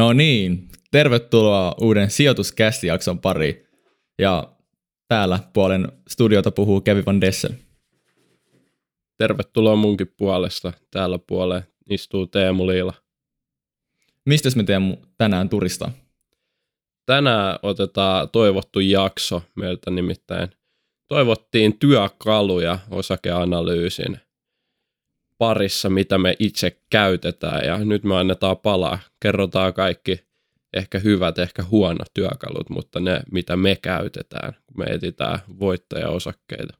No niin, tervetuloa uuden sijoituskästijakson pariin. Ja täällä puolen studiota puhuu Kevin Van Dessel. Tervetuloa munkin puolesta. Täällä puoleen istuu Teemu Liila. Mistä me Teemu tänään turista? Tänään otetaan toivottu jakso meiltä nimittäin. Toivottiin työkaluja osakeanalyysin parissa, mitä me itse käytetään ja nyt me annetaan palaa. Kerrotaan kaikki ehkä hyvät, ehkä huonot työkalut, mutta ne, mitä me käytetään, kun me etsitään voittajaosakkeita.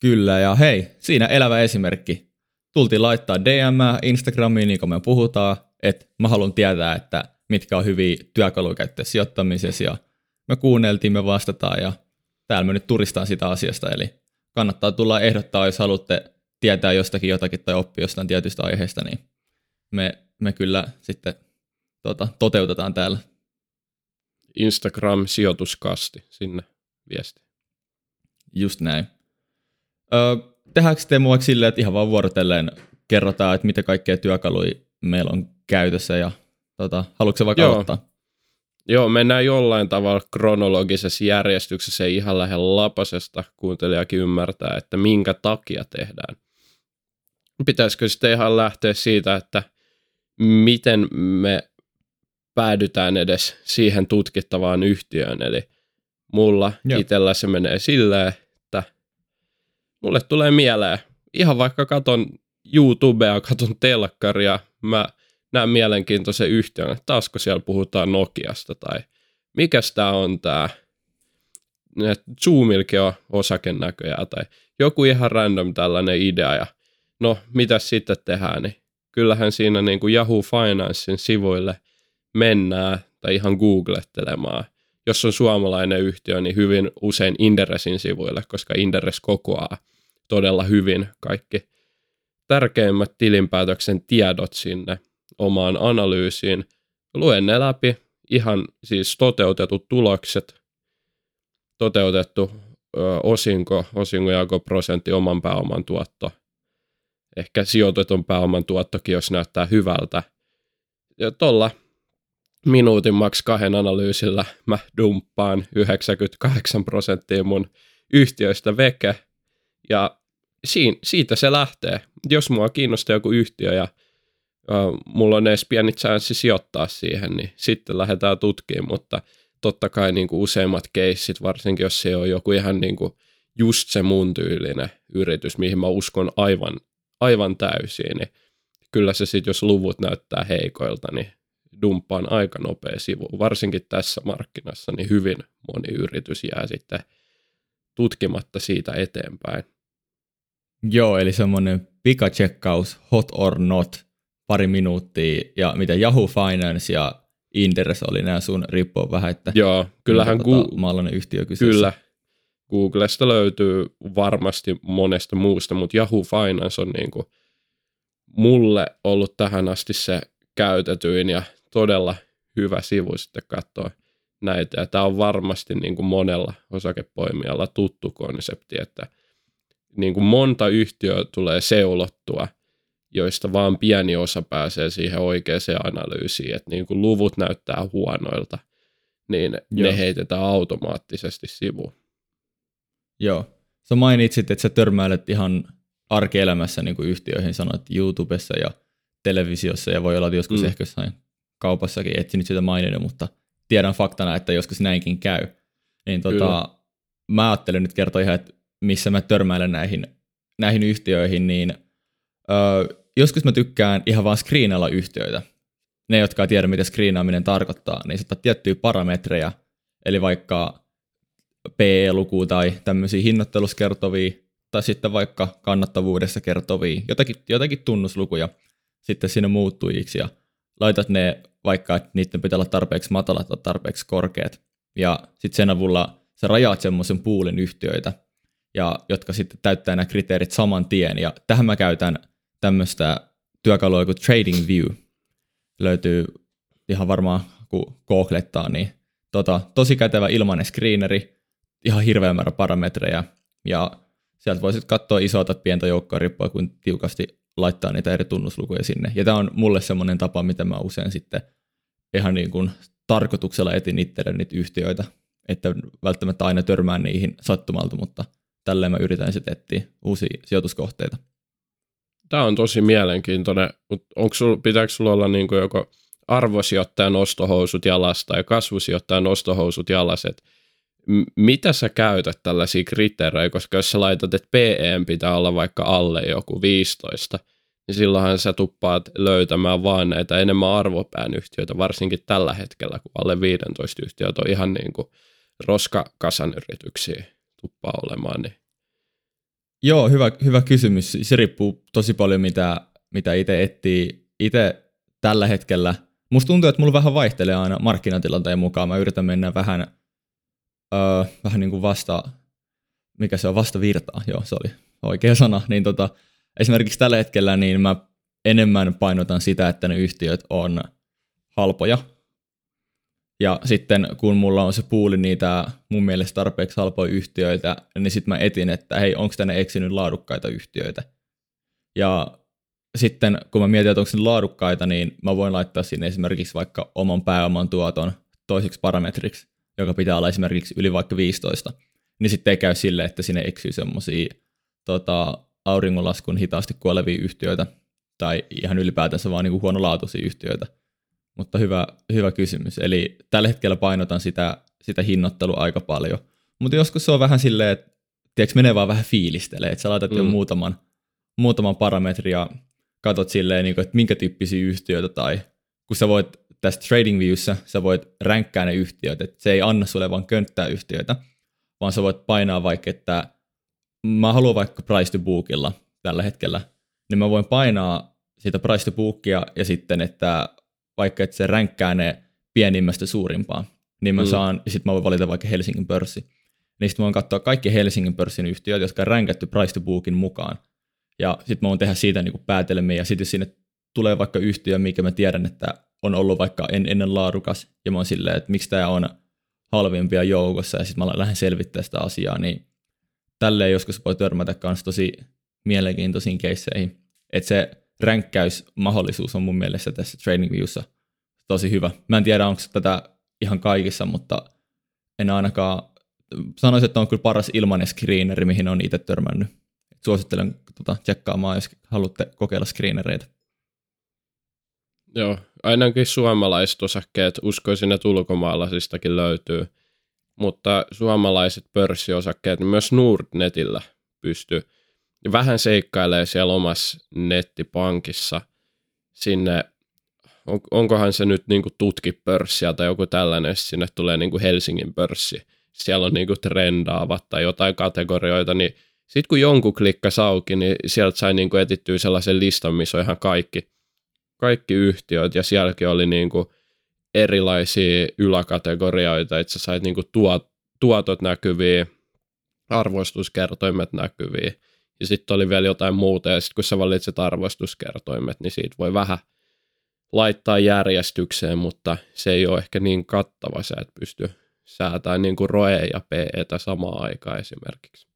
Kyllä, ja hei, siinä elävä esimerkki. Tultiin laittaa DM Instagramiin, niin kuin me puhutaan, että mä haluan tietää, että mitkä on hyviä työkaluja käyttää sijoittamisessa, ja me kuunneltiin, me vastataan, ja täällä me nyt turistaan sitä asiasta, eli kannattaa tulla ehdottaa, jos haluatte tietää jostakin jotakin tai oppia jostain tietystä aiheesta, niin me, me kyllä sitten tota, toteutetaan täällä. Instagram-sijoituskasti sinne viesti. Just näin. Öö, tehdäänkö Teemu vaikka silleen, että ihan vaan vuorotellen kerrotaan, että mitä kaikkea työkaluja meillä on käytössä ja tota, haluatko vaikka Joo. aloittaa? Joo, mennään jollain tavalla kronologisessa järjestyksessä ihan lähellä lapasesta kuuntelijakin ymmärtää, että minkä takia tehdään. Pitäisikö sitten ihan lähteä siitä, että miten me päädytään edes siihen tutkittavaan yhtiöön. Eli mulla Joo. itsellä se menee silleen, että mulle tulee mieleen, ihan vaikka katon YouTubea, katon telkkaria, mä näen mielenkiintoisen yhtiön, että taasko siellä puhutaan Nokiasta tai mikäs tää on tää, Zoomilkin on osaken näköjään tai joku ihan random tällainen idea ja no mitä sitten tehdään, niin kyllähän siinä niin kuin Yahoo Financein sivuille mennään tai ihan googlettelemaan. Jos on suomalainen yhtiö, niin hyvin usein Inderesin sivuille, koska Inderes kokoaa todella hyvin kaikki tärkeimmät tilinpäätöksen tiedot sinne omaan analyysiin. Luen ne läpi, ihan siis toteutetut tulokset, toteutettu ö, osinko, osingonjakoprosentti, oman pääoman tuotto, ehkä sijoitetun pääoman tuottokin, jos näyttää hyvältä. Ja tuolla minuutin maks kahden analyysillä mä dumppaan 98 prosenttia mun yhtiöistä veke. Ja siin, siitä se lähtee. Jos mua kiinnostaa joku yhtiö ja uh, mulla on edes pieni chanssi sijoittaa siihen, niin sitten lähdetään tutkimaan, mutta totta kai niin kuin useimmat keissit, varsinkin jos se on joku ihan niin kuin just se mun tyylinen yritys, mihin mä uskon aivan, aivan täysin, niin kyllä se sitten, jos luvut näyttää heikoilta, niin dumppaan aika nopea sivu. Varsinkin tässä markkinassa, niin hyvin moni yritys jää sitten tutkimatta siitä eteenpäin. Joo, eli semmoinen pikatsekkaus, hot or not, pari minuuttia, ja mitä Yahoo Finance ja Inderes oli nämä sun, riippuu vähän, että Joo, kyllähän tota, gu- yhtiö kyseessä. kyllä Googlesta löytyy varmasti monesta muusta, mutta Yahoo Finance on niin kuin mulle ollut tähän asti se käytetyin ja todella hyvä sivu sitten katsoa näitä. Ja tämä on varmasti niin kuin monella osakepoimijalla tuttu konsepti, että niin kuin monta yhtiöä tulee seulottua, joista vaan pieni osa pääsee siihen oikeaan analyysiin, että niin kuin luvut näyttää huonoilta, niin Joo. ne heitetään automaattisesti sivuun. Joo. Sä mainitsit, että sä törmäilet ihan arkielämässä niin kuin yhtiöihin, sanoit YouTubessa ja televisiossa, ja voi olla, että joskus Mm. ehkä jossain kaupassakin etsinyt sitä maininnut, mutta tiedän faktana, että joskus näinkin käy. Niin Kyllä. tota, mä ajattelin nyt kertoa ihan, että missä mä törmäilen näihin, näihin yhtiöihin, niin öö, joskus mä tykkään ihan vaan screenailla yhtiöitä. Ne, jotka ei tiedä, mitä screenaaminen tarkoittaa, niin se ottaa tiettyjä parametreja, eli vaikka PE-luku tai tämmöisiä hinnoittelussa kertovia, tai sitten vaikka kannattavuudessa kertovia, jotakin, jotakin tunnuslukuja sitten sinne muuttujiksi, ja laitat ne vaikka, että niiden pitää olla tarpeeksi matalat tai tarpeeksi korkeat, ja sitten sen avulla sä rajaat semmoisen puulin yhtiöitä, ja jotka sitten täyttää nämä kriteerit saman tien, ja tähän mä käytän tämmöistä työkalua kuin Trading View. Löytyy ihan varmaan, kun googlettaa, niin tota, tosi kätevä ilmainen screeneri, ihan hirveä määrä parametreja, ja sieltä voisit katsoa isoa tai pientä joukkoa, riippuen kuin tiukasti laittaa niitä eri tunnuslukuja sinne. Ja tämä on mulle semmoinen tapa, mitä mä usein sitten ihan niin kuin tarkoituksella etin itselle niitä yhtiöitä, että välttämättä aina törmään niihin sattumalta, mutta tälleen mä yritän sitten etsiä uusia sijoituskohteita. Tämä on tosi mielenkiintoinen, mutta sul, pitääkö sulla olla niin joko arvosijoittajan ostohousut jalasta ja kasvusijoittajan ostohousut jalas, että mitä sä käytät tällaisia kriteerejä, koska jos sä laitat, että PE pitää olla vaikka alle joku 15, niin silloinhan sä tuppaat löytämään vaan näitä enemmän arvopään yhtiöitä, varsinkin tällä hetkellä, kun alle 15 yhtiöt on ihan niin kuin roskakasan yrityksiä tuppaa olemaan. Niin. Joo, hyvä, hyvä kysymys. Se riippuu tosi paljon, mitä, mitä itse etsii. Itse tällä hetkellä, musta tuntuu, että mulla vähän vaihtelee aina markkinatilanteen mukaan. Mä yritän mennä vähän, öö, vähän niin kuin vasta, mikä se on, vasta virtaa. Joo, se oli oikea sana. Niin tota, esimerkiksi tällä hetkellä niin mä enemmän painotan sitä, että ne yhtiöt on halpoja. Ja sitten kun mulla on se puuli niitä mun mielestä tarpeeksi halpoja yhtiöitä, niin sitten mä etin, että hei, onko tänne eksinyt laadukkaita yhtiöitä. Ja sitten kun mä mietin, että onko ne laadukkaita, niin mä voin laittaa sinne esimerkiksi vaikka oman pääoman tuoton toiseksi parametriksi, joka pitää olla esimerkiksi yli vaikka 15. Niin sitten ei käy sille, että sinne eksyy semmoisia tota, auringonlaskun hitaasti kuolevia yhtiöitä tai ihan ylipäätänsä vaan niin huonolaatuisia yhtiöitä. Mutta hyvä, hyvä kysymys. Eli tällä hetkellä painotan sitä, sitä hinnoittelua aika paljon. Mutta joskus se on vähän silleen, että tiedätkö, menee vaan vähän fiilistelee, että sä laitat mm. jo muutaman, muutaman parametrin ja katsot silleen, niin kuin, että minkä tyyppisiä yhtiöitä tai kun sä voit tässä trading viewssä, sä voit ränkkää ne yhtiöt, että se ei anna sulle vaan könttää yhtiöitä, vaan sä voit painaa vaikka, että mä haluan vaikka price to bookilla tällä hetkellä, niin mä voin painaa sitä price to bookia ja sitten, että vaikka että se ränkkää ne pienimmästä suurimpaan, niin mä mm. saan, ja sitten mä voin valita vaikka Helsingin pörssi. Niin sitten mä voin katsoa kaikki Helsingin pörssin yhtiöt, jotka on ränkätty price to bookin mukaan. Ja sitten mä voin tehdä siitä niinku päätelmiä, ja sitten sinne tulee vaikka yhtiö, mikä mä tiedän, että on ollut vaikka en, ennen laadukas, ja mä oon silleen, että miksi tämä on halvimpia joukossa, ja sitten mä lähden selvittämään sitä asiaa, niin tälleen joskus voi törmätä myös tosi mielenkiintoisiin keisseihin. Että se ränkkäysmahdollisuus on mun mielestä tässä Training Viewssa tosi hyvä. Mä en tiedä, onko tätä ihan kaikissa, mutta en ainakaan, sanoisin, että on kyllä paras ilmainen screeneri, mihin on itse törmännyt. Suosittelen tota, tsekkaamaan, jos haluatte kokeilla screenereitä. Joo, ainakin suomalaiset osakkeet, uskoisin, että ulkomaalaisistakin löytyy, mutta suomalaiset pörssiosakkeet myös Nordnetillä pystyy. Vähän seikkailee siellä omassa nettipankissa. Sinne, on, onkohan se nyt niinku tutkipörssiä tai joku tällainen, sinne tulee niinku Helsingin pörssi, siellä on niinku trendaavat tai jotain kategorioita, niin sitten kun jonkun klikka auki, niin sieltä sai niinku etittyä sellaisen listan, missä on ihan kaikki, kaikki yhtiöt, ja sielläkin oli niinku erilaisia yläkategorioita, että sä sait niinku tuot, tuotot näkyviä, arvostuskertoimet näkyviä, ja sitten oli vielä jotain muuta, ja sitten kun sä valitset arvostuskertoimet, niin siitä voi vähän laittaa järjestykseen, mutta se ei ole ehkä niin kattava, sä et pysty säätämään niin kuin ROE ja PEtä samaan aikaan esimerkiksi.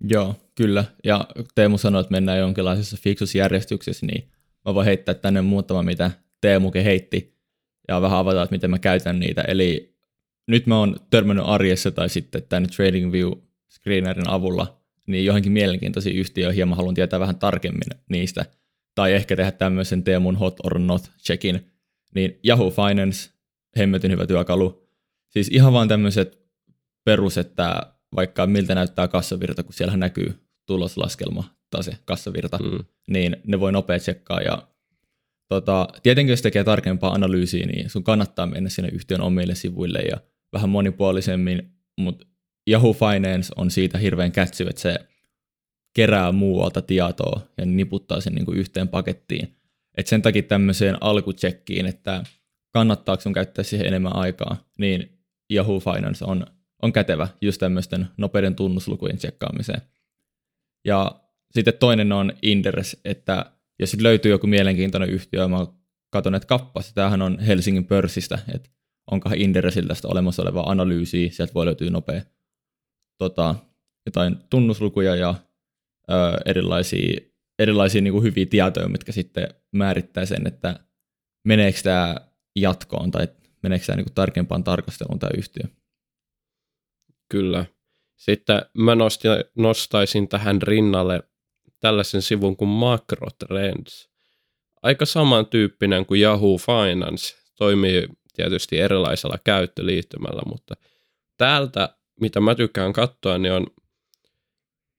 Joo, kyllä. Ja Teemu sanoi, että mennään jonkinlaisessa fiksusjärjestyksessä, niin mä voin heittää tänne muutama, mitä Teemukin heitti, ja vähän avata, että miten mä käytän niitä. Eli nyt mä oon törmännyt arjessa tai sitten tänne TradingView screenerin avulla niin johonkin mielenkiintoisiin yhtiöihin ja mä haluan tietää vähän tarkemmin niistä. Tai ehkä tehdä tämmöisen Teemun hot or not checkin. Niin Yahoo Finance, hemmetin hyvä työkalu. Siis ihan vaan tämmöiset perus, että vaikka miltä näyttää kassavirta, kun siellä näkyy tuloslaskelma, tase, kassavirta, mm. niin ne voi nopea tsekkaa. Ja tota, tietenkin jos tekee tarkempaa analyysiä, niin sun kannattaa mennä sinne yhtiön omille sivuille ja vähän monipuolisemmin, mutta Yahoo Finance on siitä hirveän kätsy, että se kerää muualta tietoa ja niputtaa sen niin kuin yhteen pakettiin. Et sen takia tämmöiseen alkutsekkiin, että kannattaako sun käyttää siihen enemmän aikaa, niin Yahoo Finance on, on kätevä just tämmöisten nopeiden tunnuslukujen tsekkaamiseen. Ja sitten toinen on Inderes, että jos sit löytyy joku mielenkiintoinen yhtiö, mä katson, että kappas, tämähän on Helsingin pörssistä, että onkohan Inderesiltä tästä olemassa olevaa analyysiä, sieltä voi löytyä nopea tota, jotain tunnuslukuja ja ö, erilaisia, erilaisia niin kuin hyviä tietoja, mitkä sitten määrittää sen, että meneekö tämä jatkoon tai meneekö tämä niin tarkempaan tarkasteluun tämä yhtiö? Kyllä. Sitten mä nostin, nostaisin tähän rinnalle tällaisen sivun kuin Macrotrends. Aika samantyyppinen kuin Yahoo Finance. Toimii tietysti erilaisella käyttöliittymällä, mutta täältä, mitä mä tykkään katsoa, niin on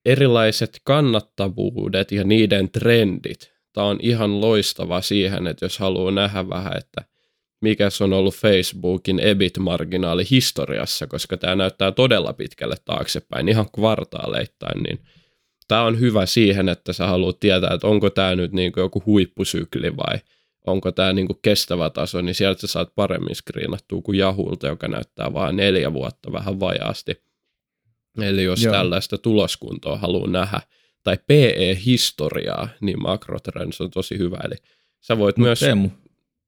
erilaiset kannattavuudet ja niiden trendit. Tämä on ihan loistava siihen, että jos haluaa nähdä vähän, että mikä se on ollut Facebookin EBIT-marginaali historiassa, koska tämä näyttää todella pitkälle taaksepäin, ihan kvartaaleittain, niin tämä on hyvä siihen, että sä haluat tietää, että onko tämä nyt niin kuin joku huippusykli vai onko tämä niin kuin kestävä taso, niin sieltä sä saat paremmin screenattua kuin Yahulta, joka näyttää vain neljä vuotta vähän vajaasti. Eli jos Joo. tällaista tuloskuntoa haluaa nähdä, tai PE-historiaa, niin Macrotrends on tosi hyvä. Eli sä voit Mut myös... Teemu,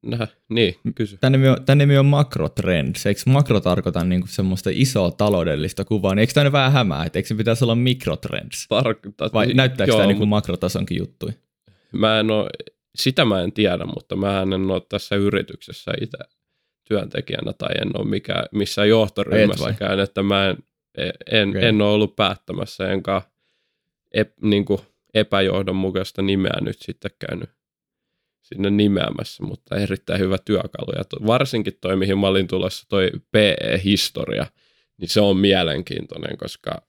Nähä, niin, kysy. Tänne nimi on, nimi on makrotrends. Eikö makro tarkoita niinku semmoista isoa taloudellista kuvaa? Niin eikö tämä vähän hämää? Et eikö se pitäisi olla mikrotrends? Tarkoittaa. Vai näyttääkö tämä niinku makrotasonkin juttui? Mä en ole, sitä mä en tiedä, mutta mä en ole tässä yrityksessä itse työntekijänä tai en ole mikä, missään johtoryhmässäkään, että mä en, en, okay. en ole ollut päättämässä enkä ep, niin epäjohdonmukaista nimeä nyt sitten käynyt sinne nimeämässä, mutta erittäin hyvä työkalu. Ja to, varsinkin toi, mihin mä olin tulossa, toi PE-historia, niin se on mielenkiintoinen, koska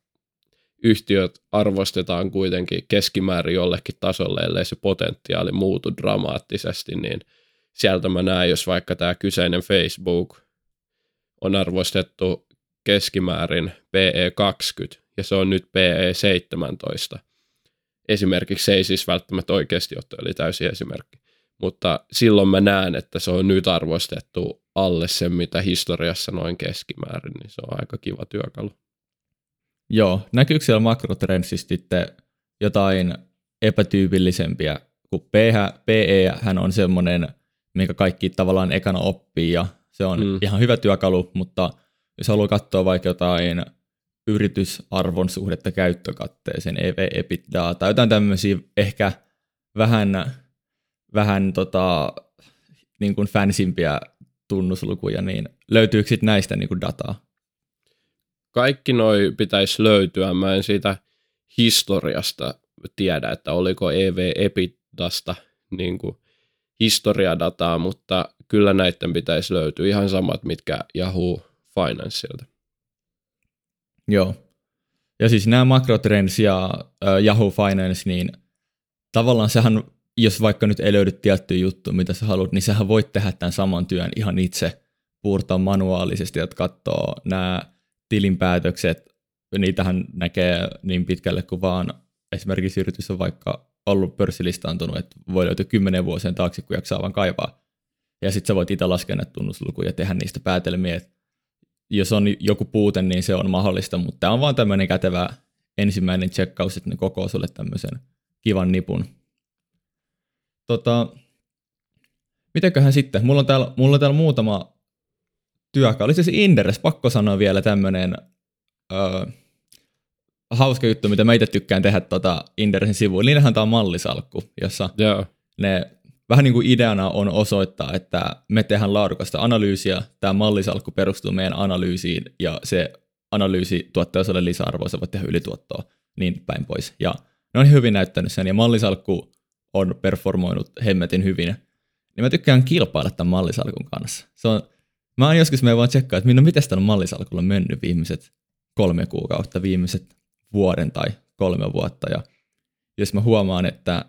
yhtiöt arvostetaan kuitenkin keskimäärin jollekin tasolle, ellei se potentiaali muutu dramaattisesti, niin sieltä mä näen, jos vaikka tämä kyseinen Facebook on arvostettu keskimäärin PE20 ja se on nyt PE17. Esimerkiksi se ei siis välttämättä oikeasti ole, eli täysin esimerkki mutta silloin mä näen, että se on nyt arvostettu alle sen, mitä historiassa noin keskimäärin, niin se on aika kiva työkalu. Joo, näkyykö siellä makrotrendsistä sitten jotain epätyypillisempiä, kun PE hän on semmoinen, minkä kaikki tavallaan ekana oppii ja se on mm. ihan hyvä työkalu, mutta jos haluaa katsoa vaikka jotain yritysarvon suhdetta käyttökatteeseen, EV, EBITDA tai jotain tämmöisiä ehkä vähän vähän tota, niin kuin fansimpiä tunnuslukuja, niin löytyykö sitten näistä niin kuin dataa? Kaikki noi pitäisi löytyä. Mä en siitä historiasta tiedä, että oliko EV Epidasta niin kuin historiadataa, mutta kyllä näiden pitäisi löytyä ihan samat, mitkä Yahoo Financeilta. Joo. Ja siis nämä makrotrends ja äh, Yahoo Finance, niin tavallaan sehän jos vaikka nyt ei löydy tiettyä juttu, mitä sä haluat, niin sähän voit tehdä tämän saman työn ihan itse, puurtaa manuaalisesti, että katsoo nämä tilinpäätökset, niitähän näkee niin pitkälle kuin vaan. Esimerkiksi yritys on vaikka ollut pörssilistaantunut, että voi löytyä kymmenen vuosien taakse, kun jaksaa vaan kaivaa. Ja sitten sä voit itse laskea näitä tunnuslukuja ja tehdä niistä päätelmiä, että jos on joku puute, niin se on mahdollista, mutta tämä on vaan tämmöinen kätevä ensimmäinen checkaus, että ne koko sulle tämmöisen kivan nipun Tota, mitenköhän sitten? Mulla on täällä, mulla on täällä muutama työkalu. Siis Inderes, pakko sanoa vielä tämmöinen öö, hauska juttu, mitä mä itse tykkään tehdä tota Inderesin sivuilla. Niillähän tämä on mallisalkku, jossa yeah. ne vähän niin kuin ideana on osoittaa, että me tehdään laadukasta analyysiä, tämä mallisalkku perustuu meidän analyysiin ja se analyysi tuottaa sinulle lisäarvoa, sä voit tehdä ylituottoa, niin päin pois. Ja ne on hyvin näyttänyt sen ja mallisalkku on performoinut hemmetin hyvin, niin mä tykkään kilpailla tämän mallisalkun kanssa. Se on, mä oon joskus me vaan tsekkaa, että minun miten tällä mallisalkulla mennyt viimeiset kolme kuukautta, viimeiset vuoden tai kolme vuotta. Ja jos mä huomaan, että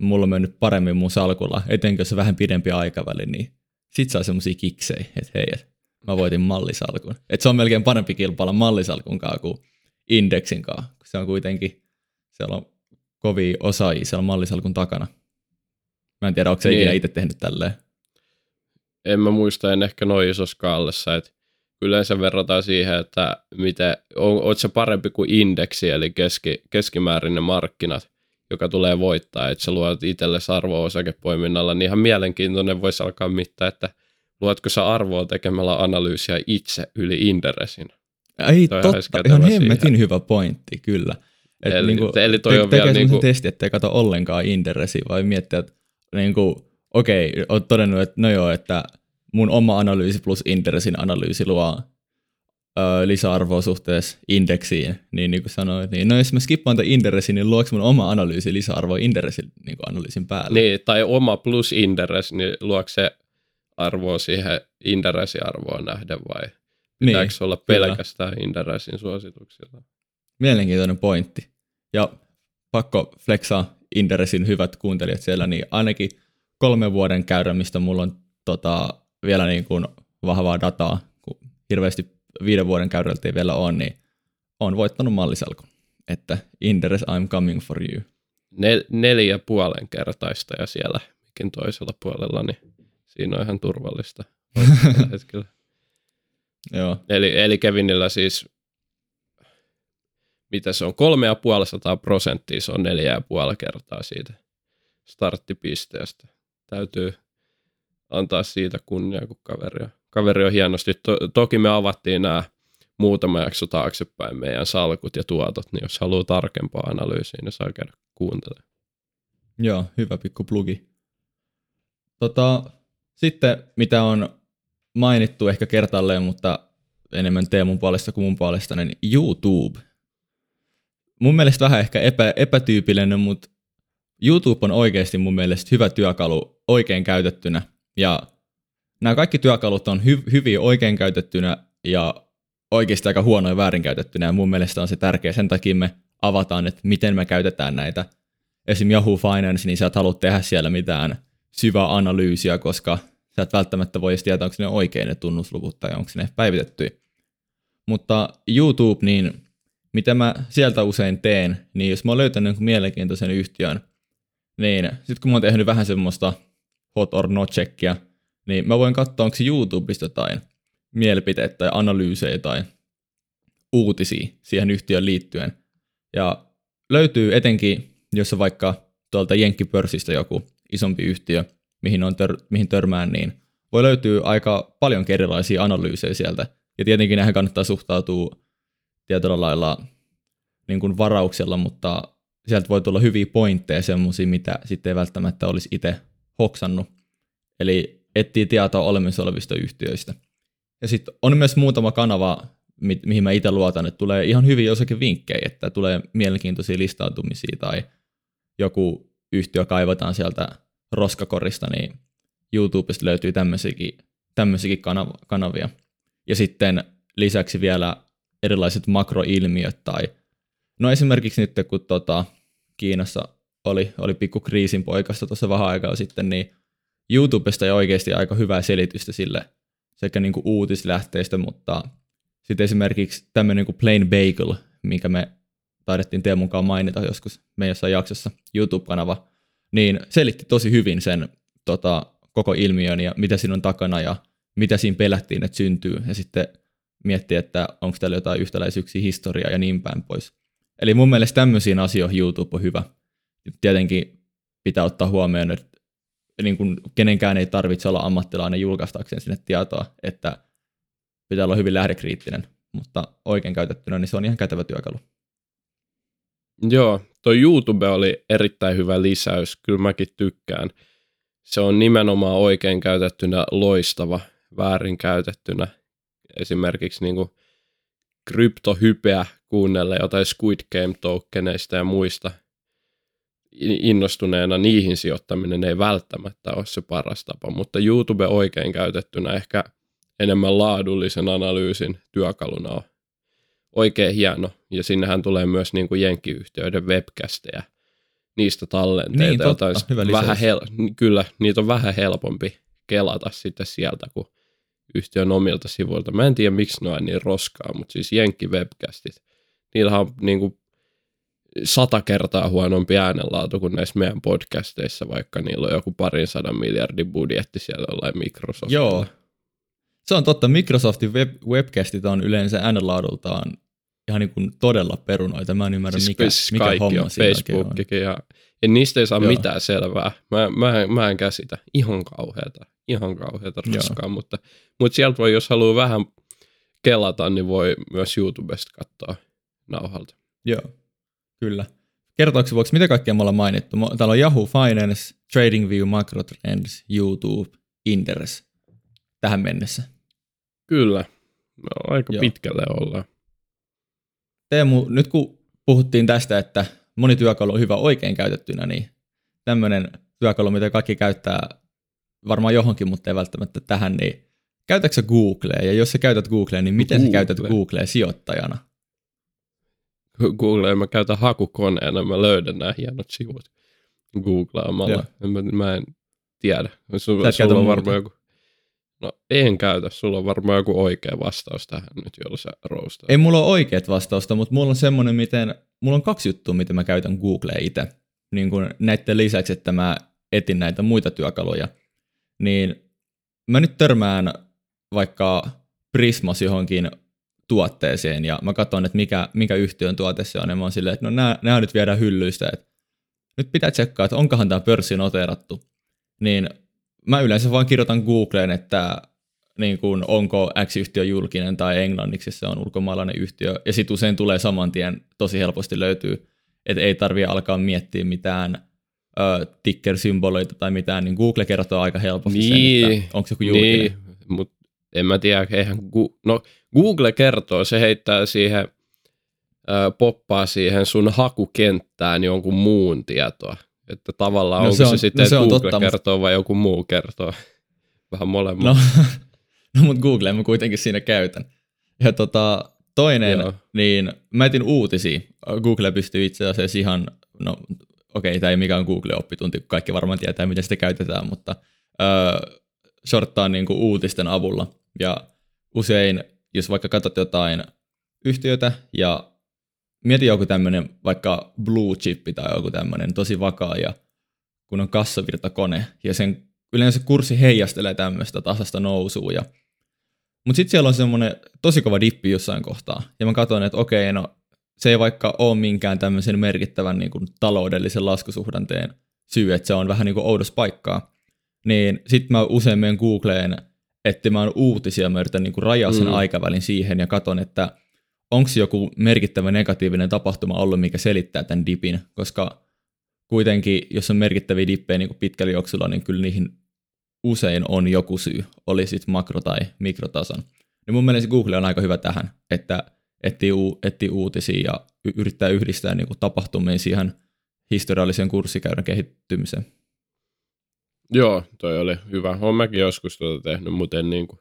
mulla on mennyt paremmin mun salkulla, etenkin jos on vähän pidempi aikaväli, niin sit saa semmosia kiksejä, että hei, et mä voitin mallisalkun. Että se on melkein parempi kilpailla mallisalkun kanssa kuin indeksin kanssa, se on kuitenkin, siellä on kovia osaajia siellä mallisalkun takana. Mä en tiedä, onko se niin. ikinä itse tehnyt tälleen. En mä muista, en ehkä noin isossa skaalassa, että yleensä verrataan siihen, että miten, on, oot se parempi kuin indeksi, eli keski, keskimäärinen markkinat, joka tulee voittaa, että sä luot itsellesi arvoa osakepoiminnalla, niin ihan mielenkiintoinen voisi alkaa mittaa, että luotko sä arvoa tekemällä analyysiä itse yli Inderesin. Ei totta, ihan hemmetin siihen. hyvä pointti, kyllä. Et eli, niinku, eli toi te, on vielä niinku... testi, ettei kato ollenkaan Inderesi, vai miettiä, että niinku, okei, oot todennut, että no joo, että mun oma analyysi plus Interessin analyysi luo ö, lisäarvoa suhteessa indeksiin, niin niin kuin sanoin, niin no jos mä skippaan tämän Interessin, niin luoks mun oma analyysi lisäarvoa Interessin niin kuin analyysin päälle? Niin, tai oma plus Interes, niin luokse se arvoa siihen Interessin arvoon nähden vai pitääkö niin, olla pelkästään kyllä. Interessin suosituksilla? Mielenkiintoinen pointti. Ja pakko flexaa Interessin hyvät kuuntelijat siellä, niin ainakin kolmen vuoden käyrä, mistä mulla on tota, vielä niin kuin vahvaa dataa, kun hirveästi viiden vuoden käyrältä ei vielä ole, niin on voittanut malliselko. Että Interes, I'm coming for you. Nel, neljä puolen kertaista ja siellä mikin toisella puolella, niin siinä on ihan turvallista hetkellä. Joo. Eli, eli Kevinillä siis, mitä se on, kolme ja puolisataa prosenttia, se on neljä ja puoli kertaa siitä starttipisteestä. Täytyy antaa siitä kunnia, kun kaveri on, kaveri on hienosti. To, toki me avattiin nämä muutama jakso taaksepäin meidän salkut ja tuotot, niin jos haluaa tarkempaa analyysiä, niin saa käydä kuuntelemaan. Joo, hyvä pikku plugi. Tota, sitten mitä on mainittu ehkä kertalleen, mutta enemmän Teemun puolesta kuin mun puolesta, niin YouTube. Mun mielestä vähän ehkä epä, epätyypillinen, mutta YouTube on oikeasti mun mielestä hyvä työkalu oikein käytettynä. Ja nämä kaikki työkalut on hy- hyviä oikein käytettynä ja oikeasti aika huonoja väärinkäytettynä. Ja mun mielestä on se tärkeä. Sen takia me avataan, että miten me käytetään näitä. Esim. Yahoo Finance, niin sä et halua tehdä siellä mitään syvää analyysiä, koska sä et välttämättä voi edes tietää, onko ne oikein ne tunnusluvut tai onko ne päivitetty. Mutta YouTube, niin mitä mä sieltä usein teen, niin jos mä oon löytänyt jonkun mielenkiintoisen yhtiön, niin sitten kun mä oon tehnyt vähän semmoista hot or not checkia, niin mä voin katsoa, onko YouTubesta tai mielipiteitä tai analyysejä tai uutisia siihen yhtiön liittyen. Ja löytyy etenkin, jos on vaikka tuolta Jenkkipörssistä joku isompi yhtiö, mihin, on tör, mihin törmään, niin voi löytyä aika paljon erilaisia analyysejä sieltä. Ja tietenkin näihin kannattaa suhtautua tietyllä lailla niin kuin varauksella, mutta sieltä voi tulla hyviä pointteja semmoisia, mitä sitten ei välttämättä olisi itse hoksannut. Eli etsii tietoa olemassa olevista yhtiöistä. Ja sitten on myös muutama kanava, mi- mihin mä itse luotan, että tulee ihan hyviä jossakin vinkkejä, että tulee mielenkiintoisia listautumisia tai joku yhtiö kaivataan sieltä roskakorista, niin YouTubesta löytyy tämmöisiäkin kanav- kanavia. Ja sitten lisäksi vielä erilaiset makroilmiöt tai no esimerkiksi nyt kun tota, Kiinassa oli, oli pikku kriisin poikasta tuossa vähän aikaa sitten, niin YouTubesta ei oikeasti aika hyvää selitystä sille sekä niin kuin uutislähteistä, mutta sitten esimerkiksi tämmöinen kuin Plain Bagel, minkä me taidettiin Teemun kanssa mainita joskus meidän jossain jaksossa, YouTube-kanava, niin selitti tosi hyvin sen tota, koko ilmiön ja mitä siinä on takana ja mitä siinä pelättiin, että syntyy. Ja sitten miettiä, että onko täällä jotain yhtäläisyyksiä historiaa ja niin päin pois. Eli mun mielestä tämmöisiin asioihin YouTube on hyvä. Tietenkin pitää ottaa huomioon, että niin kuin kenenkään ei tarvitse olla ammattilainen julkaistakseen sinne tietoa, että pitää olla hyvin lähdekriittinen, mutta oikein käytettynä niin se on ihan kätevä työkalu. Joo, tuo YouTube oli erittäin hyvä lisäys, kyllä mäkin tykkään. Se on nimenomaan oikein käytettynä loistava, väärin käytettynä. Esimerkiksi niin kuin kryptohypeä kuunnella jotain Squid Game tokeneista ja muista innostuneena niihin sijoittaminen ei välttämättä ole se paras tapa, mutta YouTube oikein käytettynä ehkä enemmän laadullisen analyysin työkaluna on oikein hieno. Ja sinnehän tulee myös niin kuin jenkkiyhtiöiden webcasteja, niistä tallenteita. Niin, totta. Hyvä vähän hel- kyllä, niitä on vähän helpompi kelata sitten sieltä kuin yhtiön omilta sivuilta. Mä en tiedä, miksi ne on niin roskaa, mutta siis jenkki-webcastit, niillä on niin kuin sata kertaa huonompi äänenlaatu kuin näissä meidän podcasteissa, vaikka niillä on joku parin sadan miljardin budjetti siellä jollain Microsoftilla. Joo, se on totta. Microsoftin web, webcastit on yleensä äänenlaadultaan ihan niin kuin todella perunoita. Mä en ymmärrä, siis mikä, mikä homma siinä Facebookikin ja, ja niistä ei saa Joo. mitään selvää. Mä, mä, mä en käsitä. Ihan kauheata. Ihan kauheata roskaa, mutta, mutta sieltä voi, jos haluaa vähän kelata, niin voi myös YouTubesta katsoa nauhalta. Joo, kyllä. Kertooko voiko, mitä kaikkea me ollaan mainittu? Täällä on Yahoo Finance, TradingView, MacroTrends, YouTube, Interes. tähän mennessä. Kyllä. No, aika Joo. pitkälle ollaan. Teemu, nyt kun puhuttiin tästä, että moni työkalu on hyvä oikein käytettynä, niin tämmöinen työkalu, mitä kaikki käyttää varmaan johonkin, mutta ei välttämättä tähän, niin käytätkö Googlea? Ja jos sä käytät Googlea, niin miten Google. sä käytät Googlea sijoittajana? Googlea mä käytän hakukoneena, mä löydän nämä hienot sivut googlaamalla. Mä, mä en tiedä. Sulla, sulla on varmaan joku No en käytä, sulla on varmaan joku oikea vastaus tähän nyt, jolla sä roustaa. Ei mulla ole oikeat vastausta, mutta mulla on semmoinen, miten, mulla on kaksi juttua, miten mä käytän Googlea itse. Niin kuin näiden lisäksi, että mä etin näitä muita työkaluja, niin mä nyt törmään vaikka Prismas johonkin tuotteeseen ja mä katson, että mikä, mikä yhtiön tuote se on ja mä oon silleen, että no nää, nää nyt viedään hyllyistä, että nyt pitää tsekkaa, että onkohan tämä pörssi noteerattu. Niin mä yleensä vaan kirjoitan Googleen, että niin kuin, onko X-yhtiö julkinen tai englanniksi se on ulkomaalainen yhtiö, ja sitten usein tulee saman tien, tosi helposti löytyy, että ei tarvitse alkaa miettiä mitään ö, ticker-symboleita tai mitään, niin Google kertoo aika helposti niin, sen, että onko se joku julkinen. Niin, mutta en mä tiedä, eihän Gu- no, Google kertoo, se heittää siihen, ö, poppaa siihen sun hakukenttään jonkun muun tietoa. Että tavallaan no onko se, on, se sitten, no se Google totta, kertoo vai joku muu kertoo. Vähän molemmat. No, no mutta Google mä kuitenkin siinä käytän. Ja tota, toinen, Joo. niin mä etin uutisia. Google pystyy itse asiassa ihan, no okei, okay, tämä ei mikään Google-oppitunti, kaikki varmaan tietää, miten sitä käytetään, mutta öö, shorttaa niin kuin uutisten avulla. Ja usein, jos vaikka katsot jotain yhtiötä ja mieti joku tämmöinen vaikka blue chip tai joku tämmöinen tosi vakaa ja kun on kassavirtakone ja sen yleensä kurssi heijastelee tämmöistä tasasta nousua. Ja... Mutta sitten siellä on semmoinen tosi kova dippi jossain kohtaa ja mä katson, että okei, no se ei vaikka ole minkään tämmöisen merkittävän niin kuin, taloudellisen laskusuhdanteen syy, että se on vähän niin kuin oudos paikkaa. Niin sitten mä usein menen Googleen etsimään uutisia, mä yritän niin kuin rajaa sen mm. aikavälin siihen ja katon, että onko joku merkittävä negatiivinen tapahtuma ollut, mikä selittää tämän dipin, koska kuitenkin, jos on merkittäviä dippejä niin pitkällä juoksulla, niin kyllä niihin usein on joku syy, oli sitten makro- tai mikrotason. Niin mun mielestä Google on aika hyvä tähän, että etsii, u- etsii uutisia ja y- yrittää yhdistää niin tapahtumia siihen historiallisen kurssikäyrän kehittymiseen. Joo, toi oli hyvä. Olen mäkin joskus tuota tehnyt, mutta en niin kuin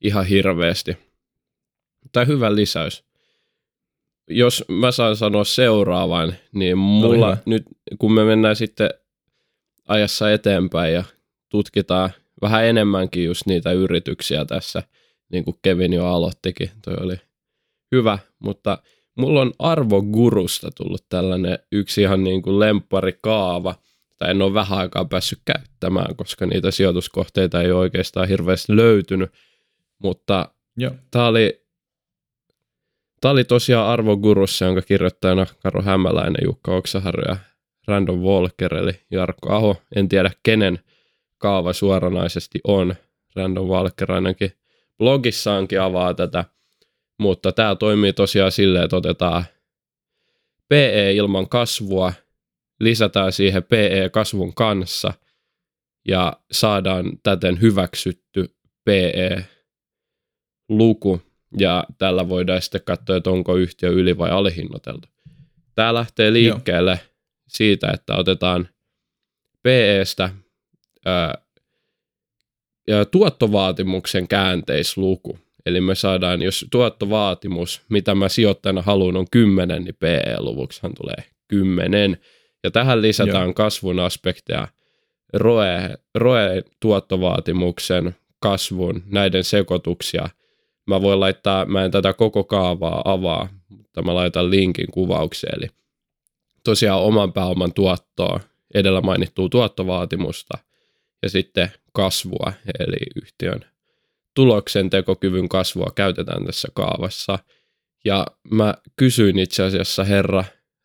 ihan hirveästi. Tai hyvä lisäys jos mä saan sanoa seuraavan, niin mulla Oli nyt, kun me mennään sitten ajassa eteenpäin ja tutkitaan vähän enemmänkin just niitä yrityksiä tässä, niin kuin Kevin jo aloittikin, toi oli hyvä, mutta mulla on Arvogurusta tullut tällainen yksi ihan niin kuin lempparikaava, tai en ole vähän aikaa päässyt käyttämään, koska niitä sijoituskohteita ei ole oikeastaan hirveästi löytynyt, mutta tämä oli Tämä oli tosiaan Arvogurussa, jonka kirjoittajana Karo Hämäläinen, Jukka Oksaharju ja Random Walker, eli Jarkko Aho. En tiedä, kenen kaava suoranaisesti on. Random Walker ainakin blogissaankin avaa tätä, mutta tämä toimii tosiaan silleen, että otetaan PE ilman kasvua, lisätään siihen PE kasvun kanssa ja saadaan täten hyväksytty PE-luku, ja tällä voidaan sitten katsoa, että onko yhtiö yli- vai alihinnoiteltu. Tämä lähtee liikkeelle Joo. siitä, että otetaan PEstä ää, ja tuottovaatimuksen käänteisluku. Eli me saadaan, jos tuottovaatimus, mitä mä sijoittajana haluan, on 10, niin PE-luvuksihan tulee 10. Ja tähän lisätään Joo. kasvun aspekteja, ROE, ROE tuottovaatimuksen kasvun, näiden sekoituksia – Mä voin laittaa, mä en tätä koko kaavaa avaa, mutta mä laitan linkin kuvaukseen. Eli tosiaan oman pääoman tuottoa, edellä mainittua tuottovaatimusta ja sitten kasvua, eli yhtiön tuloksen tekokyvyn kasvua käytetään tässä kaavassa. Ja mä kysyin itse asiassa herra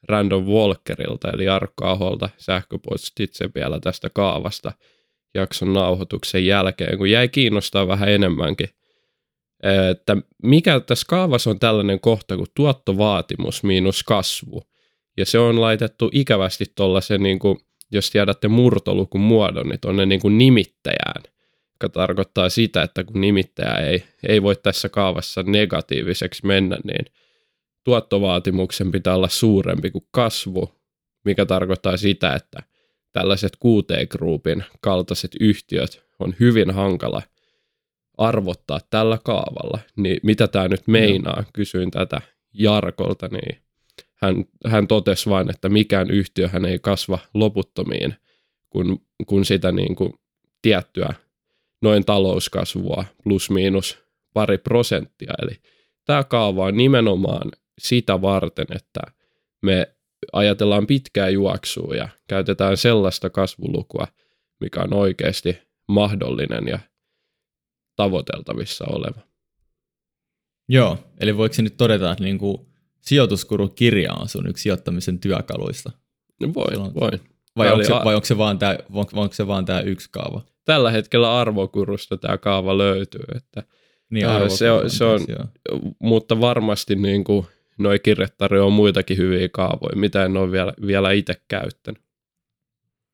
Random Walkerilta, eli Jarkko Aholta, sähköpostitse vielä tästä kaavasta jakson nauhoituksen jälkeen, kun jäi kiinnostaa vähän enemmänkin että mikä tässä kaavassa on tällainen kohta kuin tuottovaatimus miinus kasvu. Ja se on laitettu ikävästi tuollaisen, niin jos tiedätte murtolukun muodon, niin tuonne niin nimittäjään. joka tarkoittaa sitä, että kun nimittäjä ei, ei voi tässä kaavassa negatiiviseksi mennä, niin tuottovaatimuksen pitää olla suurempi kuin kasvu, mikä tarkoittaa sitä, että tällaiset QT-groupin kaltaiset yhtiöt on hyvin hankala arvottaa tällä kaavalla. Niin mitä tämä nyt meinaa? Kysyin tätä Jarkolta, niin hän, hän totesi vain, että mikään yhtiö hän ei kasva loputtomiin, kun, kun sitä niin kuin tiettyä noin talouskasvua plus miinus pari prosenttia. Eli tämä kaava on nimenomaan sitä varten, että me ajatellaan pitkää juoksua ja käytetään sellaista kasvulukua, mikä on oikeasti mahdollinen ja tavoiteltavissa oleva. Joo, eli voiko se nyt todeta, että niin kuin sijoituskuru-kirja on sun yksi sijoittamisen työkaluista? No voi, Silloin, voi. Vai onko, se, vai onko se vaan tämä, onko se vaan tämä yksi kaava? Tällä hetkellä arvokurusta tämä kaava löytyy, että niin, se on, se on, mutta varmasti niin kuin noi kirjat tarjoaa muitakin hyviä kaavoja, mitä en ole vielä, vielä itse käyttänyt.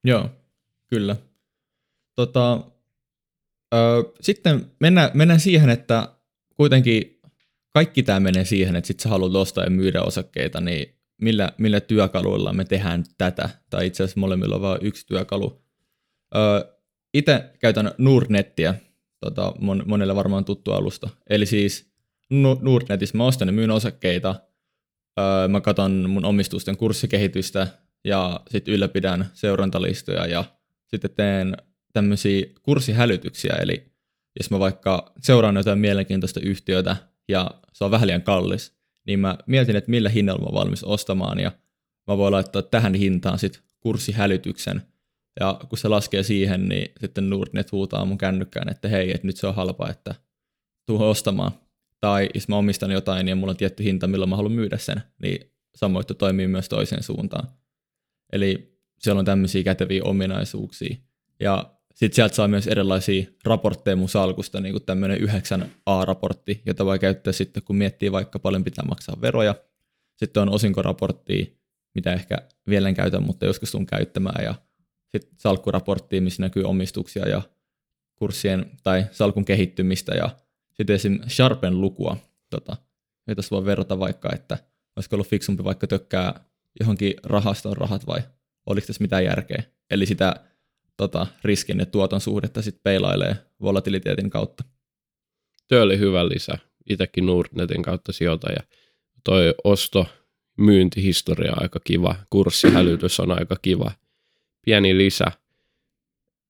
Joo, kyllä. Tota, sitten mennään, mennään siihen, että kuitenkin kaikki tämä menee siihen, että sit sä haluat ostaa ja myydä osakkeita, niin millä, millä työkaluilla me tehdään tätä, tai itse asiassa molemmilla on vain yksi työkalu. itse käytän Nordnettiä, tota, mon, monelle varmaan tuttu alusta. Eli siis Nordnetissä mä ostan ja myyn osakkeita, mä katson mun omistusten kurssikehitystä ja sitten ylläpidän seurantalistoja ja sitten teen tämmöisiä kurssihälytyksiä, eli jos mä vaikka seuraan jotain mielenkiintoista yhtiötä ja se on vähän liian kallis, niin mä mietin, että millä hinnalla mä valmis ostamaan ja mä voin laittaa tähän hintaan sitten kurssihälytyksen. Ja kun se laskee siihen, niin sitten Nordnet huutaa mun kännykkään, että hei, että nyt se on halpa, että tuu ostamaan. Tai jos mä omistan jotain ja mulla on tietty hinta, millä mä haluan myydä sen, niin samoin toimii myös toiseen suuntaan. Eli siellä on tämmöisiä käteviä ominaisuuksia. Ja sitten sieltä saa myös erilaisia raportteja mun salkusta, niin kuin tämmöinen 9A-raportti, jota voi käyttää sitten, kun miettii vaikka paljon pitää maksaa veroja. Sitten on osinkoraportti, mitä ehkä vielä en käytä, mutta joskus tuun käyttämään. Ja sitten salkkuraportti, missä näkyy omistuksia ja kurssien tai salkun kehittymistä. Ja sitten esim. Sharpen lukua, tota, jota voi verrata vaikka, että olisiko ollut fiksumpi vaikka tökkää johonkin rahastoon rahat vai oliko tässä mitään järkeä. Eli sitä tota, riskin ja tuoton suhdetta sitten peilailee volatiliteetin kautta. Tuo oli hyvä lisä. Itsekin Nordnetin kautta sijoita ja toi osto myyntihistoria on aika kiva, kurssihälytys on aika kiva, pieni lisä.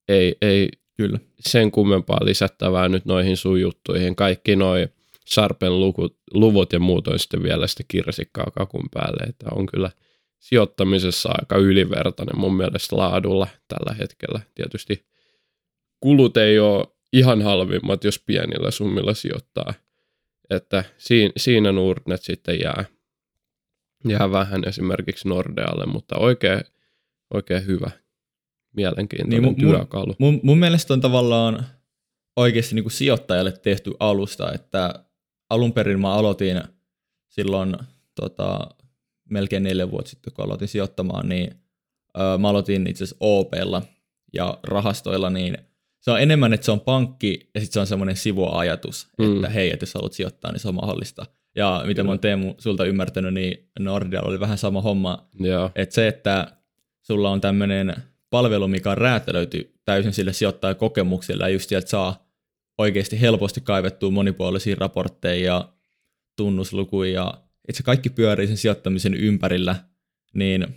Ei, ei Kyllä. sen kummempaa lisättävää nyt noihin sun juttuihin. Kaikki noi Sharpen lukut, luvut ja muut on sitten vielä sitä kirsikkaa kakun päälle, että on kyllä – sijoittamisessa aika ylivertainen mun mielestä laadulla tällä hetkellä. Tietysti kulut ei ole ihan halvimmat, jos pienillä summilla sijoittaa. Että siinä, Nordnet sitten jää, jää vähän esimerkiksi Nordealle, mutta oikein, oikein hyvä, mielenkiintoinen niin mun, työkalu. Mun, mun mielestä on tavallaan oikeasti niin kuin sijoittajalle tehty alusta, että alun perin mä aloitin silloin tota, melkein neljä vuotta sitten, kun aloitin sijoittamaan, niin öö, mä aloitin itse asiassa OPlla ja rahastoilla, niin se on enemmän, että se on pankki ja sitten se on semmoinen sivuajatus, mm. että hei, että jos haluat sijoittaa, niin se on mahdollista. Ja mitä mä oon Teemu sulta ymmärtänyt, niin Nordialla oli vähän sama homma. Yeah. Että se, että sulla on tämmöinen palvelu, mikä on räätälöity täysin sille sijoittajakokemukselle ja just sieltä saa oikeasti helposti kaivettua monipuolisia raportteja ja tunnuslukuja ja että se kaikki pyörii sen sijoittamisen ympärillä, niin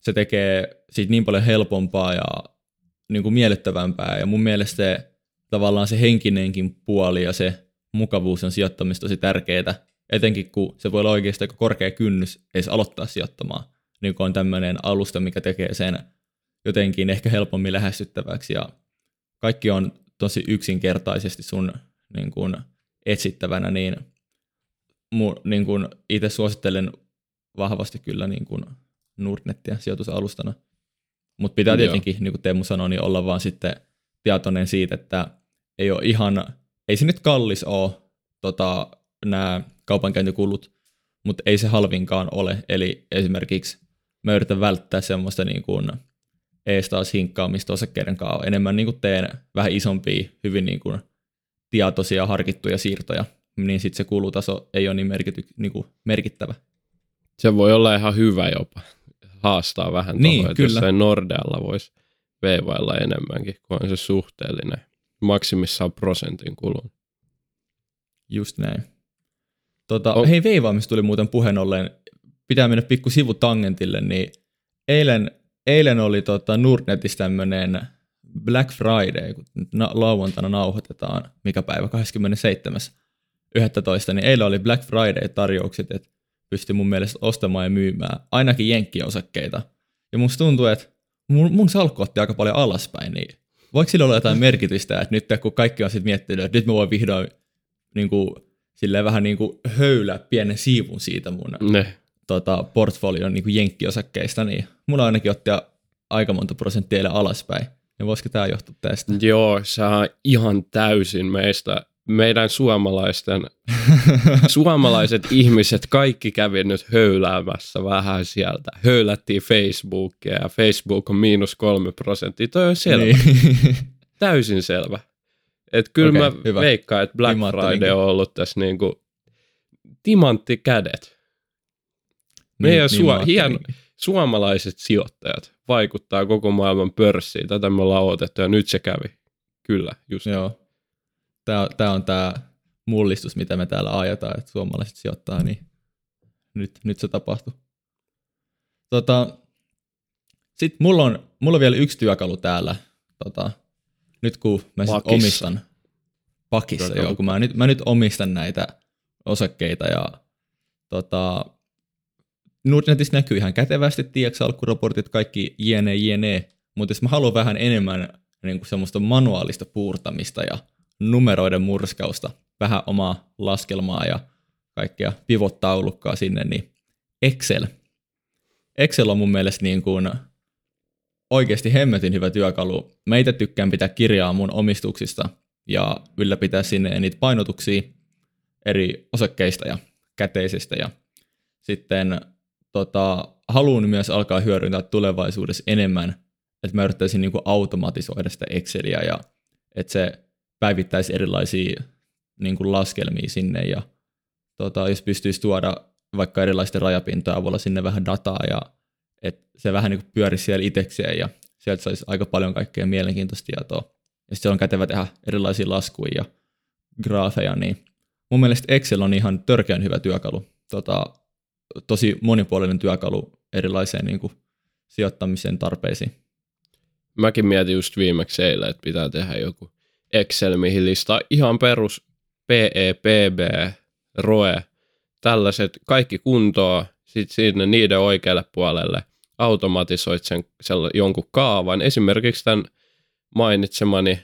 se tekee siitä niin paljon helpompaa ja niin kuin miellyttävämpää. Ja mun mielestä se, tavallaan se henkinenkin puoli ja se mukavuus on sijoittamista tosi tärkeää, etenkin kun se voi olla oikeasti aika korkea kynnys edes aloittaa sijoittamaan, niin kun on tämmöinen alusta, mikä tekee sen jotenkin ehkä helpommin lähestyttäväksi ja kaikki on tosi yksinkertaisesti sun niin kuin etsittävänä, niin mu, niin kuin itse suosittelen vahvasti kyllä niin kuin Nordnettia sijoitusalustana. Mutta pitää tietenkin, Joo. niin kuin Teemu sanoi, niin olla vaan sitten tietoinen siitä, että ei ole ihan, ei se nyt kallis ole tota, nämä kaupankäyntikulut, mutta ei se halvinkaan ole. Eli esimerkiksi mä yritän välttää semmoista niin kuin ees taas hinkkaamista osakkeiden kanssa. Enemmän niin kuin teen vähän isompia, hyvin niin kuin tietoisia, harkittuja siirtoja, niin sitten se kulutaso ei ole niin, merkity, niin kuin merkittävä. Se voi olla ihan hyvä jopa. Haastaa vähän Niin, tuohon, että jossain Nordealla voisi veivailla enemmänkin, kun on se suhteellinen. Maksimissaan prosentin kulun. Just näin. Tota, On- Hei, veivaamista tuli muuten puheen ollen. Pitää mennä pikku sivutangentille, niin eilen, eilen oli tota Nordnetissä tämmöinen Black Friday, kun na- lauantaina nauhoitetaan, mikä päivä, 27.11. Niin eilen oli Black Friday-tarjoukset, että pystyi mun mielestä ostamaan ja myymään ainakin jenkkiosakkeita. Ja musta tuntuu, että mun, mun salkku otti aika paljon alaspäin, niin voiko sillä olla jotain merkitystä, että nyt kun kaikki on sitten miettinyt, että nyt mä voin vihdoin niin kuin, silleen vähän niin kuin höylää pienen siivun siitä mun Ne. tota, portfolion niin kuin jenkkiosakkeista, niin mulla ainakin otti aika monta prosenttia alaspäin. Ja voisiko tämä johtua tästä? Joo, se on ihan täysin meistä, meidän suomalaisten, suomalaiset ihmiset, kaikki kävi nyt höyläämässä vähän sieltä. Höylättiin Facebookia ja Facebook on miinus kolme prosenttia. Toi on selvä, niin. Niin. täysin selvä. Et kyllä Okei, mä hyvä. veikkaan, että Black Niin. Friday on ollut tässä niinku timanttikädet. Meidän mä sua- ajattelinkin. hieno- Suomalaiset sijoittajat vaikuttaa koko maailman pörssiin. Tätä me ollaan odotettu ja nyt se kävi. Kyllä, just Joo. Tämä, tämä on tämä mullistus, mitä me täällä ajetaan, että suomalaiset sijoittaa, niin nyt, nyt se tapahtuu. Tota, Sitten mulla on, mulla on vielä yksi työkalu täällä. Tota, nyt kun mä sit Pakissa. omistan pakissa, Työkalu. joo, kun mä nyt, mä nyt omistan näitä osakkeita ja tota, Nordnetissä näkyy ihan kätevästi, tiedätkö, alkuraportit, kaikki jne, jne, mutta jos mä haluan vähän enemmän niin kuin semmoista manuaalista puurtamista ja numeroiden murskausta, vähän omaa laskelmaa ja kaikkea pivottaulukkaa sinne, niin Excel. Excel on mun mielestä niin kuin oikeasti hemmetin hyvä työkalu. Mä itse tykkään pitää kirjaa mun omistuksista ja ylläpitää sinne niitä painotuksia eri osakkeista ja käteisistä ja sitten tota, haluan myös alkaa hyödyntää tulevaisuudessa enemmän, että mä yrittäisin niin kuin automatisoida sitä Exceliä ja että se päivittäisi erilaisia niin kuin laskelmia sinne ja tota, jos pystyisi tuoda vaikka erilaisten rajapintojen avulla sinne vähän dataa ja että se vähän niin kuin pyörisi siellä itsekseen ja sieltä saisi aika paljon kaikkea mielenkiintoista tietoa. Ja sitten on kätevä tehdä erilaisia laskuja ja graafeja, niin mun mielestä Excel on ihan törkeän hyvä työkalu. Tota, tosi monipuolinen työkalu erilaiseen niin kuin, sijoittamisen tarpeisiin. Mäkin mietin just viimeksi eilen, että pitää tehdä joku Excel, mihin listaa ihan perus PE, PB, ROE, tällaiset kaikki kuntoa, sitten sinne niiden oikealle puolelle automatisoit sen jonkun kaavan. Esimerkiksi tämän mainitsemani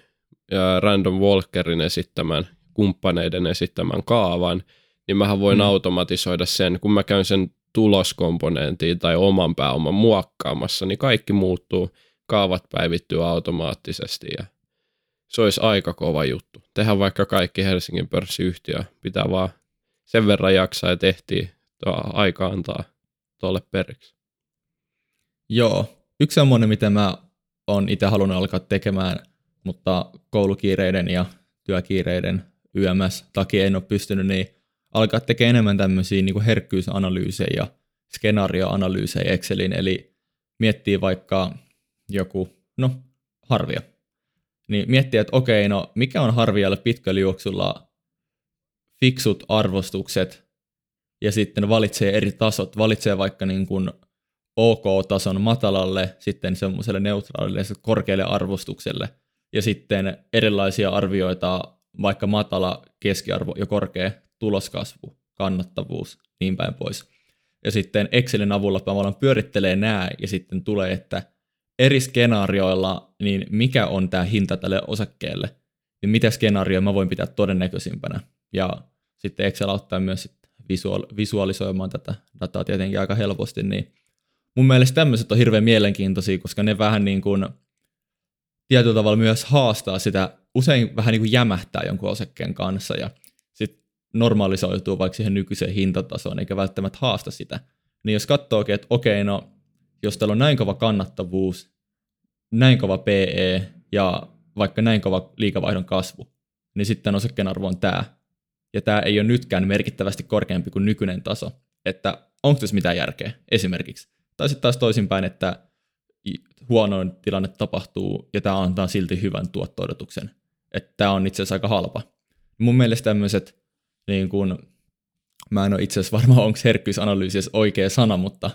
Random Walkerin esittämän, kumppaneiden esittämän kaavan, niin mähän voin Mm. mm. automatisoida sen, kun mä käyn sen tuloskomponentiin tai oman pääoman muokkaamassa, niin kaikki muuttuu, kaavat päivittyy automaattisesti ja se olisi aika kova juttu. Tehdään vaikka kaikki Helsingin pörssiyhtiö, pitää vaan sen verran jaksaa ja tehtiin, aika antaa tuolle periksi. Joo, yksi semmoinen, mitä mä oon itse halunnut alkaa tekemään, mutta koulukiireiden ja työkiireiden YMS takia en ole pystynyt, niin alkaa tekemään enemmän tämmöisiä niin herkkyysanalyysejä ja skenaarioanalyysejä Excelin, eli miettii vaikka joku, no harvia, niin miettii, että okei, no mikä on harvialle pitkällä juoksulla fiksut arvostukset, ja sitten valitsee eri tasot, valitsee vaikka niin kuin OK-tason matalalle, sitten semmoiselle neutraalille korkealle arvostukselle, ja sitten erilaisia arvioita, vaikka matala, keskiarvo ja korkea tuloskasvu, kannattavuus, niin päin pois. Ja sitten Excelin avulla tavallaan pyörittelee nämä, ja sitten tulee, että eri skenaarioilla, niin mikä on tämä hinta tälle osakkeelle, ja mitä skenaarioa mä voin pitää todennäköisimpänä. Ja sitten Excel auttaa myös visual- visualisoimaan tätä dataa tietenkin aika helposti, niin mun mielestä tämmöiset on hirveän mielenkiintoisia, koska ne vähän niin kuin tietyllä tavalla myös haastaa sitä, usein vähän niin kuin jämähtää jonkun osakkeen kanssa ja sitten normalisoituu vaikka siihen nykyiseen hintatasoon, eikä välttämättä haasta sitä. Niin jos katsookin, että okei, no jos täällä on näin kova kannattavuus, näin kova PE ja vaikka näin kova liikavaihdon kasvu, niin sitten osakkeen on tämä. Ja tämä ei ole nytkään merkittävästi korkeampi kuin nykyinen taso. Että onko tässä mitään järkeä esimerkiksi. Tai sitten taas toisinpäin, että huonoin tilanne tapahtuu ja tämä antaa silti hyvän tuotto-odotuksen. Että tämä on itse asiassa aika halpa. Mun mielestä tämmöiset, niin kun, mä en ole itse asiassa varma, onko herkkyysanalyysi oikea sana, mutta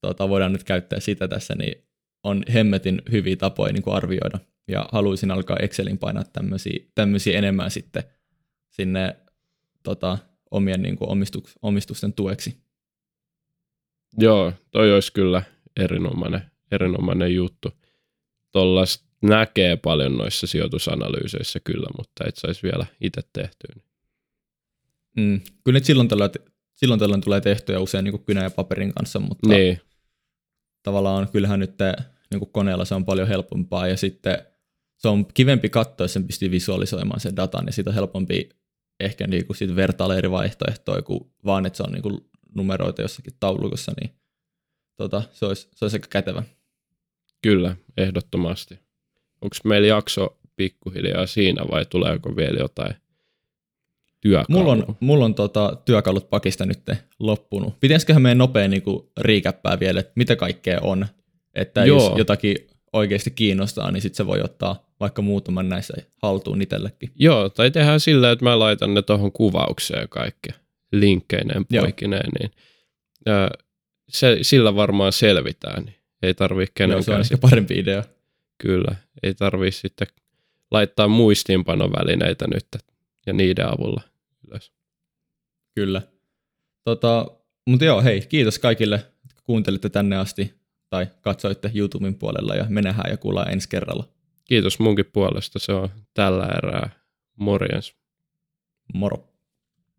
tota, voidaan nyt käyttää sitä tässä, niin on hemmetin hyviä tapoja niin kuin arvioida. Ja haluaisin alkaa Excelin painaa tämmöisiä, tämmöisiä enemmän sitten sinne tota, omien niin kuin omistuks, omistusten tueksi. Joo, toi olisi kyllä erinomainen, erinomainen juttu. Tuollaista näkee paljon noissa sijoitusanalyyseissä kyllä, mutta et saisi vielä itse tehtyä. Mm, kyllä silloin tällöin, silloin tällöin tulee tehtyä usein niin kuin kynä ja paperin kanssa, mutta niin. tavallaan kyllähän nyt niin kuin koneella se on paljon helpompaa ja sitten se on kivempi katsoa, jos sen pystyy visualisoimaan sen datan ja siitä on helpompi ehkä niin kuin sit vertailla eri vaihtoehtoja kuin vaan, että se on niin kuin numeroita jossakin taulukossa, niin tota, se, olisi, se olisi aika kätevä. Kyllä, ehdottomasti. Onko meillä jakso pikkuhiljaa siinä vai tuleeko vielä jotain työkaluja? Mulla on, mulla on tota, työkalut pakista nyt loppunut. Pitäisiköhän meidän nopea niin riikäppää vielä, että mitä kaikkea on. Että Joo. jos jotakin oikeasti kiinnostaa, niin sitten se voi ottaa vaikka muutaman näissä haltuun itsellekin. Joo, tai tehdään sillä, että mä laitan ne tuohon kuvaukseen kaikki linkkeineen poikineen, niin se, sillä varmaan selvitään. Niin ei tarvitse kenenkään. Joo, se on ehkä parempi idea. Kyllä, ei tarvitse sitten laittaa muistiinpanovälineitä nyt ja niiden avulla ylös. Kyllä. Tota, mutta joo, hei, kiitos kaikille, jotka kuuntelitte tänne asti tai katsoitte YouTuben puolella ja me nähdään ja kuullaan ensi kerralla. Kiitos munkin puolesta, se on tällä erää. Morjens. Moro.